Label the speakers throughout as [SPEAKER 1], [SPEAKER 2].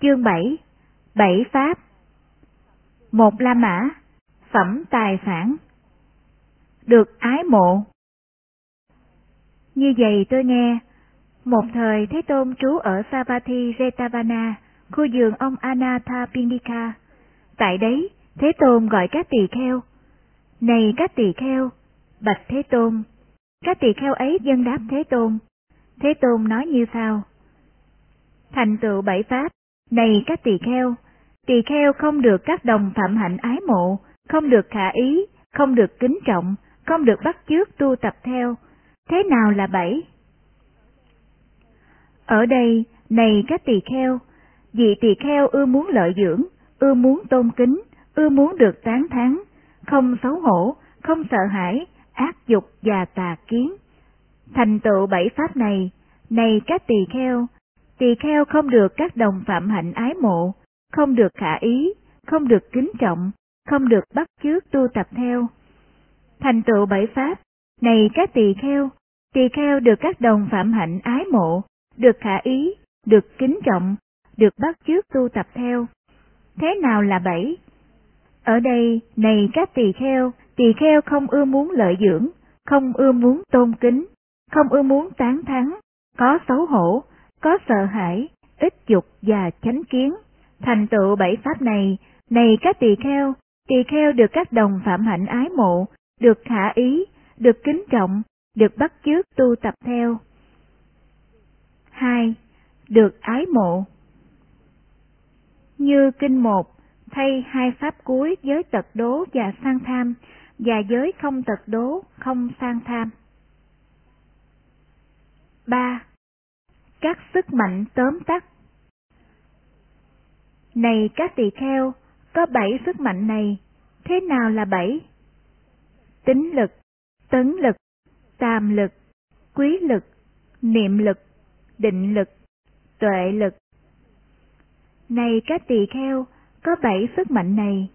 [SPEAKER 1] Chương 7 Bảy Pháp Một La Mã Phẩm Tài Phản Được ái mộ Như vậy tôi nghe, một thời Thế Tôn trú ở Savatthi Jetavana, khu vườn ông Anathapindika. Tại đấy, Thế Tôn gọi các tỳ kheo. Này các tỳ kheo, bạch Thế Tôn. Các tỳ kheo ấy dân đáp Thế Tôn. Thế Tôn nói như sau. Thành tựu bảy pháp, này các tỳ kheo, tỳ kheo không được các đồng phạm hạnh ái mộ, không được khả ý, không được kính trọng, không được bắt chước tu tập theo. Thế nào là bảy? Ở đây, này các tỳ kheo, vị tỳ kheo ưa muốn lợi dưỡng, ưa muốn tôn kính, ưa muốn được tán thán, không xấu hổ, không sợ hãi, ác dục và tà kiến. Thành tựu bảy pháp này, này các tỳ kheo, tỳ kheo không được các đồng phạm hạnh ái mộ, không được khả ý, không được kính trọng, không được bắt chước tu tập theo. Thành tựu bảy pháp, này các tỳ kheo, tỳ kheo được các đồng phạm hạnh ái mộ, được khả ý, được kính trọng, được bắt chước tu tập theo. Thế nào là bảy? Ở đây, này các tỳ kheo, tỳ kheo không ưa muốn lợi dưỡng, không ưa muốn tôn kính, không ưa muốn tán thắng, có xấu hổ, có sợ hãi, ít dục và chánh kiến. Thành tựu bảy pháp này, này các tỳ kheo, tỳ kheo được các đồng phạm hạnh ái mộ, được khả ý, được kính trọng, được bắt chước tu tập theo. 2. Được ái mộ Như kinh một, thay hai pháp cuối giới tật đố và sang tham, và giới không tật đố, không sang tham. 3. Các sức mạnh tóm tắt Này các tỳ kheo, có bảy sức mạnh này, thế nào là bảy? Tính lực, tấn lực, tam lực, quý lực, niệm lực, định lực, tuệ lực. Này các tỳ kheo, có bảy sức mạnh này.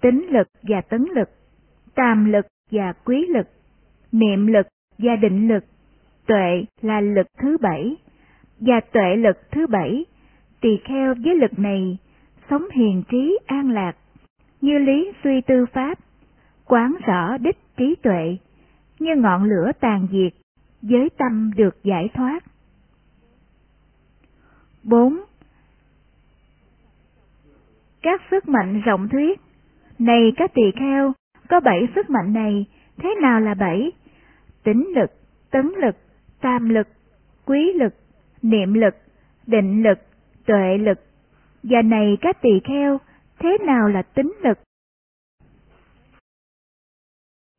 [SPEAKER 1] Tính lực và tấn lực, tam lực và quý lực, niệm lực và định lực, tuệ là lực thứ bảy, và tuệ lực thứ bảy, tỳ kheo với lực này, sống hiền trí an lạc, như lý suy tư pháp, quán rõ đích trí tuệ, như ngọn lửa tàn diệt, giới tâm được giải thoát. 4. Các sức mạnh rộng thuyết Này các tỳ kheo, có bảy sức mạnh này, thế nào là bảy? Tính lực, tấn lực, tam lực, quý lực, niệm lực, định lực, tuệ lực. Và này các tỳ kheo, thế nào là tính lực?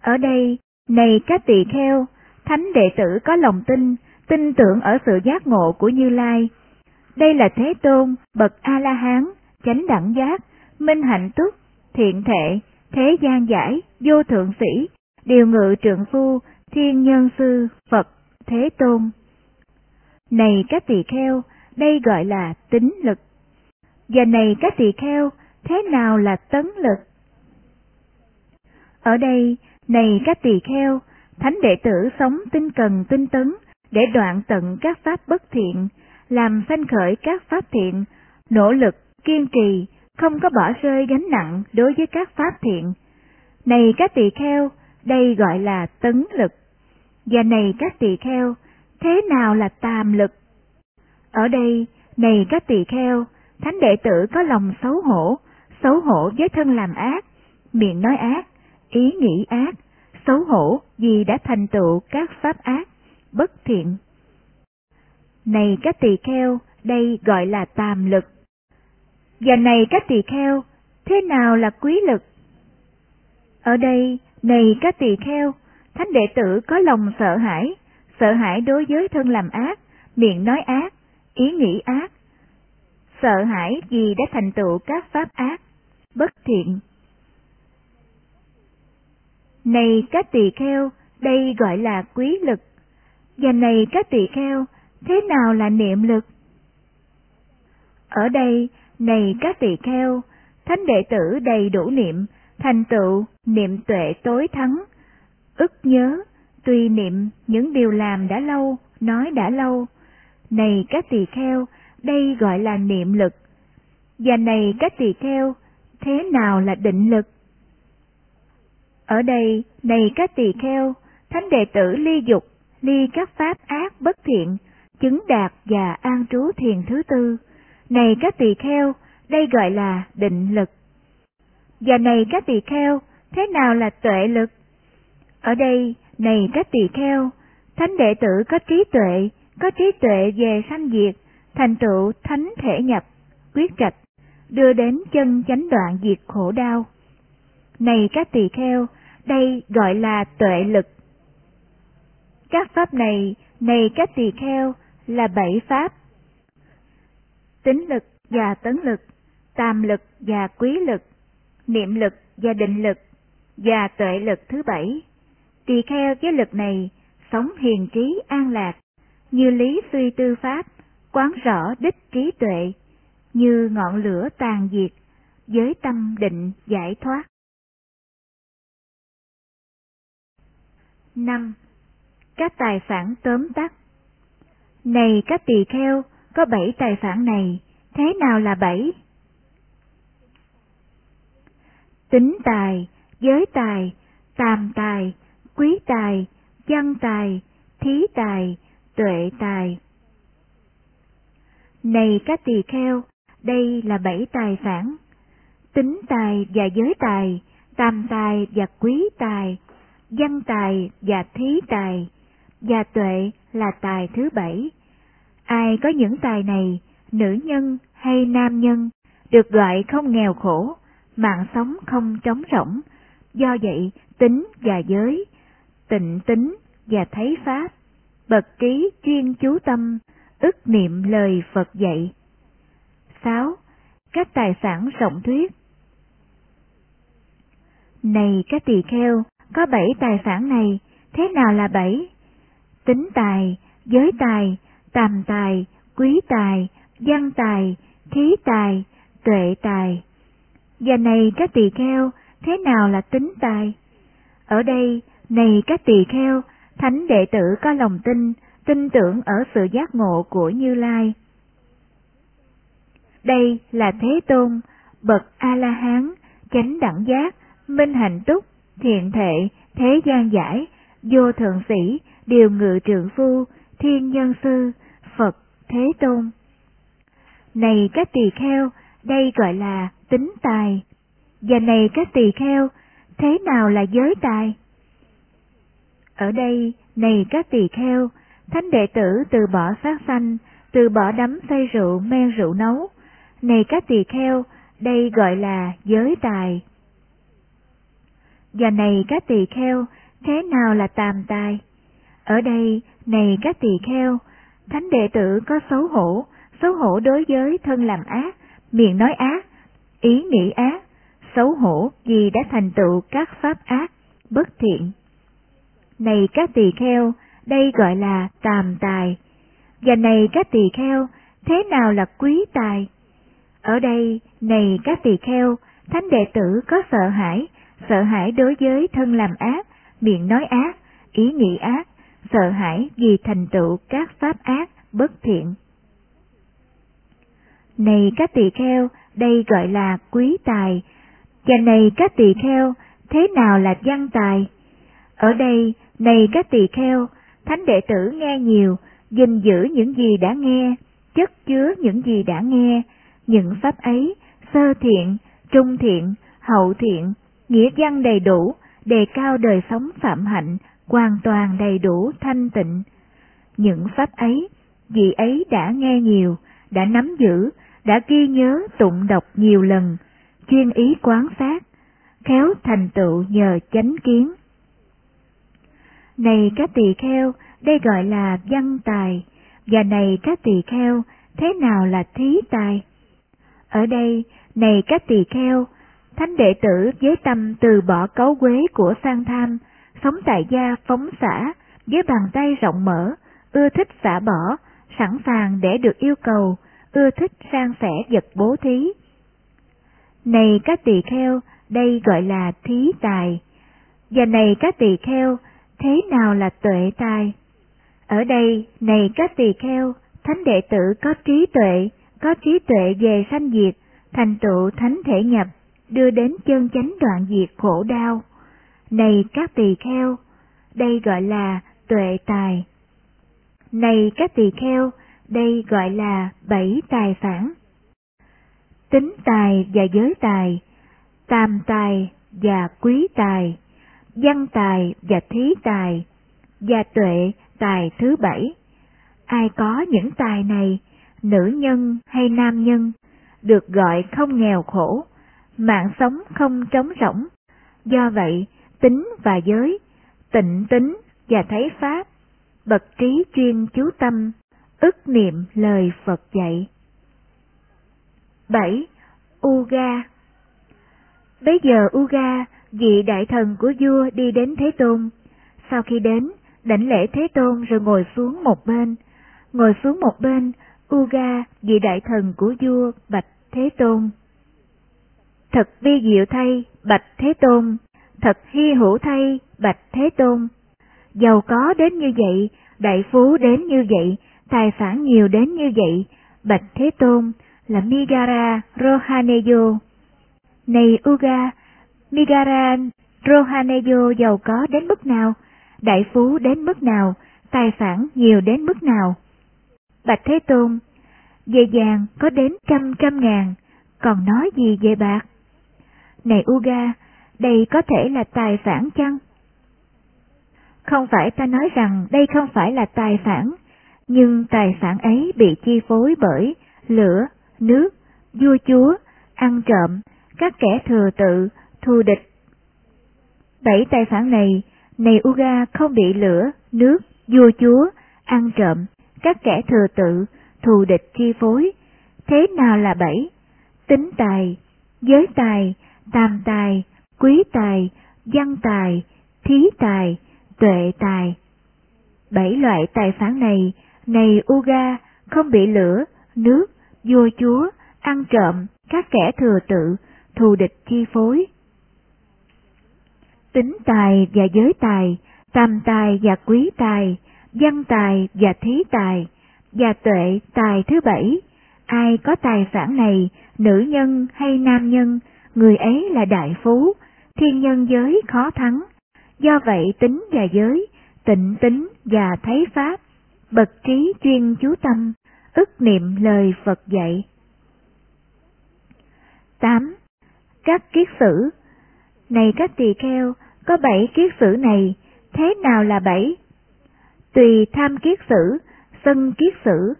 [SPEAKER 1] Ở đây, này các tỳ kheo, thánh đệ tử có lòng tin, tin tưởng ở sự giác ngộ của Như Lai. Đây là Thế Tôn, bậc A-la-hán, chánh đẳng giác, minh hạnh túc, thiện thệ, thế gian giải, vô thượng sĩ, điều ngự trượng phu, thiên nhân sư, Phật, Thế Tôn. Này các tỳ kheo, đây gọi là tính lực. Và này các tỳ kheo, thế nào là tấn lực? Ở đây, này các tỳ kheo, thánh đệ tử sống tinh cần tinh tấn, để đoạn tận các pháp bất thiện, làm sanh khởi các pháp thiện, nỗ lực, kiên trì, không có bỏ rơi gánh nặng đối với các pháp thiện. Này các tỳ kheo, đây gọi là tấn lực. Và này các tỳ kheo, thế nào là tàm lực? Ở đây, này các tỳ kheo, thánh đệ tử có lòng xấu hổ, xấu hổ với thân làm ác, miệng nói ác, ý nghĩ ác, xấu hổ vì đã thành tựu các pháp ác, bất thiện. Này các tỳ kheo, đây gọi là tàm lực. Và này các tỳ kheo, thế nào là quý lực? Ở đây, này các tỳ kheo, thánh đệ tử có lòng sợ hãi, sợ hãi đối với thân làm ác, miệng nói ác, ý nghĩ ác. Sợ hãi vì đã thành tựu các pháp ác, bất thiện. Này các tỳ kheo, đây gọi là quý lực. Và này các tỳ kheo, thế nào là niệm lực? Ở đây, này các tỳ kheo, thánh đệ tử đầy đủ niệm, thành tựu niệm tuệ tối thắng, ức nhớ, tùy niệm những điều làm đã lâu, nói đã lâu. Này các tỳ kheo, đây gọi là niệm lực, Và này các tỳ kheo, thế nào là định lực? Ở đây, này các tỳ kheo, thánh đệ tử ly dục, ly các pháp ác bất thiện, chứng đạt và an trú thiền thứ tư. Này các tỳ kheo, đây gọi là định lực. Và này các tỳ kheo, thế nào là tuệ lực? Ở đây, này các tỳ kheo, thánh đệ tử có trí tuệ, có trí tuệ về sanh diệt, thành tựu thánh thể nhập, quyết trạch, đưa đến chân chánh đoạn diệt khổ đau. Này các tỳ kheo, đây gọi là tuệ lực. Các pháp này, này các tỳ kheo, là bảy pháp. Tính lực và tấn lực, tam lực và quý lực, niệm lực và định lực, và tuệ lực thứ bảy. Tỳ kheo với lực này, sống hiền trí an lạc, như lý suy tư pháp, quán rõ đích trí tuệ, như ngọn lửa tàn diệt, với tâm định giải thoát. 5. Các tài sản tóm tắt Này các tỳ kheo, có bảy tài sản này, thế nào là bảy? Tính tài, giới tài, tam tài, quý tài, văn tài, thí tài, tuệ tài. Này các tỳ kheo, đây là bảy tài sản. Tính tài và giới tài, tam tài và quý tài, văn tài và thí tài, và tuệ là tài thứ bảy. Ai có những tài này, nữ nhân hay nam nhân, được gọi không nghèo khổ, mạng sống không trống rỗng. Do vậy, tính và giới, tịnh tính và thấy pháp, bậc trí chuyên chú tâm, ức niệm lời Phật dạy. 6. Các tài sản rộng thuyết Này các tỳ kheo, có bảy tài sản này, thế nào là bảy? Tính tài, giới tài, tàm tài, quý tài, văn tài, thí tài, tuệ tài. Và này các tỳ kheo, thế nào là tính tài? Ở đây, này các tỳ kheo, thánh đệ tử có lòng tin, tin tưởng ở sự giác ngộ của Như Lai. Đây là Thế Tôn, bậc A-la-hán, chánh đẳng giác, minh hạnh túc, thiện thệ, thế gian giải, vô thượng sĩ, điều ngự trượng phu, thiên nhân sư, Phật, Thế Tôn. Này các tỳ kheo, đây gọi là tính tài. Và này các tỳ kheo, thế nào là giới tài? Ở đây, này các tỳ kheo, thánh đệ tử từ bỏ sát sanh, từ bỏ đắm say rượu men rượu nấu. Này các tỳ kheo, đây gọi là giới tài. Và này các tỳ kheo, thế nào là tàm tài? Ở đây, này các tỳ kheo, thánh đệ tử có xấu hổ, xấu hổ đối với thân làm ác, miệng nói ác, ý nghĩ ác, xấu hổ vì đã thành tựu các pháp ác, bất thiện. Này các tỳ kheo, đây gọi là tàm tài. Và này các tỳ kheo, thế nào là quý tài? Ở đây, này các tỳ kheo, thánh đệ tử có sợ hãi, sợ hãi đối với thân làm ác, miệng nói ác, ý nghĩ ác, sợ hãi vì thành tựu các pháp ác, bất thiện. Này các tỳ kheo, đây gọi là quý tài. Và này các tỳ kheo, thế nào là văn tài? Ở đây, này các tỳ kheo, thánh đệ tử nghe nhiều, gìn giữ những gì đã nghe, chất chứa những gì đã nghe, những pháp ấy, sơ thiện, trung thiện, hậu thiện, nghĩa văn đầy đủ, đề cao đời sống phạm hạnh, hoàn toàn đầy đủ thanh tịnh. Những pháp ấy, vị ấy đã nghe nhiều, đã nắm giữ, đã ghi nhớ tụng đọc nhiều lần, chuyên ý quán sát, khéo thành tựu nhờ chánh kiến. Này các tỳ kheo, đây gọi là văn tài, và này các tỳ kheo, thế nào là thí tài? Ở đây, này các tỳ kheo, thánh đệ tử với tâm từ bỏ cấu quế của sang tham, sống tại gia phóng xả, với bàn tay rộng mở, ưa thích xả bỏ, sẵn sàng để được yêu cầu, ưa thích sang sẻ vật bố thí. Này các tỳ kheo, đây gọi là thí tài. Và này các tỳ kheo, thế nào là tuệ tài? Ở đây, này các tỳ kheo, thánh đệ tử có trí tuệ, có trí tuệ về sanh diệt, thành tựu thánh thể nhập, đưa đến chân chánh đoạn diệt khổ đau. Này các tỳ kheo, đây gọi là tuệ tài. Này các tỳ kheo, đây gọi là bảy tài phản. Tính tài và giới tài, tam tài và quý tài, văn tài và thí tài, và tuệ tài thứ bảy. Ai có những tài này, nữ nhân hay nam nhân, được gọi không nghèo khổ, mạng sống không trống rỗng. Do vậy, tính và giới, tịnh tính và thấy pháp, bậc trí chuyên chú tâm, ức niệm lời Phật dạy. 7. Uga Bây giờ Uga, vị đại thần của vua đi đến Thế Tôn. Sau khi đến, đảnh lễ Thế Tôn rồi ngồi xuống một bên. Ngồi xuống một bên, Uga, vị đại thần của vua, bạch Thế Tôn. Thật vi diệu thay, bạch Thế Tôn, thật hy hữu thay, bạch Thế Tôn. Giàu có đến như vậy, đại phú đến như vậy, tài sản nhiều đến như vậy, bạch Thế Tôn là Migara Rohaneyo. Này Uga, Migara Rohaneyo giàu có đến mức nào, đại phú đến mức nào, tài sản nhiều đến mức nào. Bạch Thế Tôn, về vàng có đến trăm trăm ngàn, còn nói gì về bạc? Này Uga, đây có thể là tài sản chăng? Không phải ta nói rằng đây không phải là tài sản, nhưng tài sản ấy bị chi phối bởi lửa, nước, vua chúa, ăn trộm, các kẻ thừa tự, thù địch. Bảy tài phản này, này Uga không bị lửa, nước, vua chúa, ăn trộm, các kẻ thừa tự, thù địch chi phối. Thế nào là bảy? Tính tài, giới tài, tam tài, quý tài, văn tài, thí tài, tuệ tài. Bảy loại tài phản này, này Uga, không bị lửa, nước, vua chúa, ăn trộm, các kẻ thừa tự, thù địch chi phối. Tính tài và giới tài, tam tài và quý tài, văn tài và thí tài, và tuệ tài thứ bảy. Ai có tài sản này, nữ nhân hay nam nhân, người ấy là đại phú, thiên nhân giới khó thắng. Do vậy tính và giới, tịnh tính và thấy pháp, bậc trí chuyên chú tâm, ức niệm lời Phật dạy. 8. Các kiết sử Này các tỳ kheo, có bảy kiết sử này, thế nào là bảy? Tùy tham kiết sử, sân kiết sử,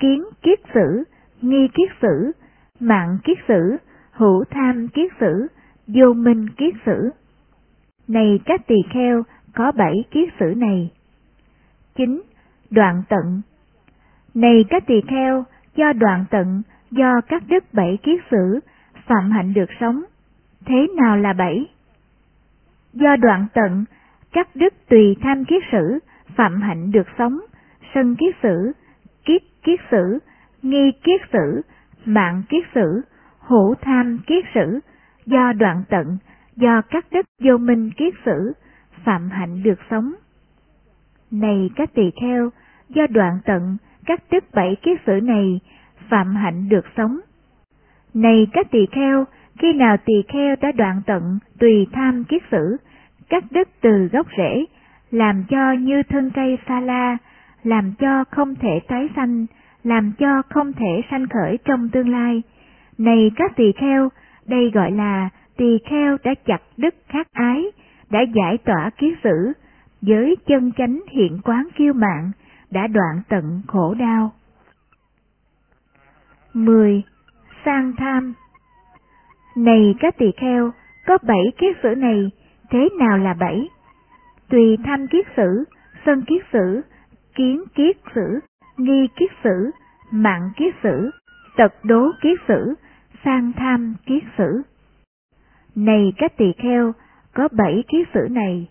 [SPEAKER 1] kiến kiết sử, nghi kiết sử, mạng kiết sử, hữu tham kiết sử, vô minh kiết sử. Này các tỳ kheo, có bảy kiết sử này. 9. Đoạn tận Này các tỳ kheo, do đoạn tận, do các đức bảy kiết sử, phạm hạnh được sống. Thế nào là bảy? Do đoạn tận, các đức tùy tham kiết sử, phạm hạnh được sống, sân kiết sử, kiết kiết sử, nghi kiết sử, mạng kiết sử, hữu tham kiết sử, do đoạn tận, do các đức vô minh kiết sử, phạm hạnh được sống. Này các tỳ kheo, do đoạn tận, các đức bảy kiết sử này, phạm hạnh được sống. Này các tỳ kheo, khi nào tỳ kheo đã đoạn tận, tùy tham kiết sử, cắt đứt từ gốc rễ, làm cho như thân cây xa la, làm cho không thể tái sanh, làm cho không thể sanh khởi trong tương lai. Này các tỳ kheo, đây gọi là tỳ kheo đã chặt đứt khắc ái, đã giải tỏa kiết sử, với chân chánh hiện quán kiêu mạng, đã đoạn tận khổ đau. 10. Sang tham này các tỳ kheo, có bảy kiết sử này, thế nào là bảy? Tùy tham kiết sử, sân kiết sử, kiến kiết sử, nghi kiết sử, mạng kiết sử, tật đố kiết sử, sang tham kiết sử. Này các tỳ kheo, có bảy kiết sử này,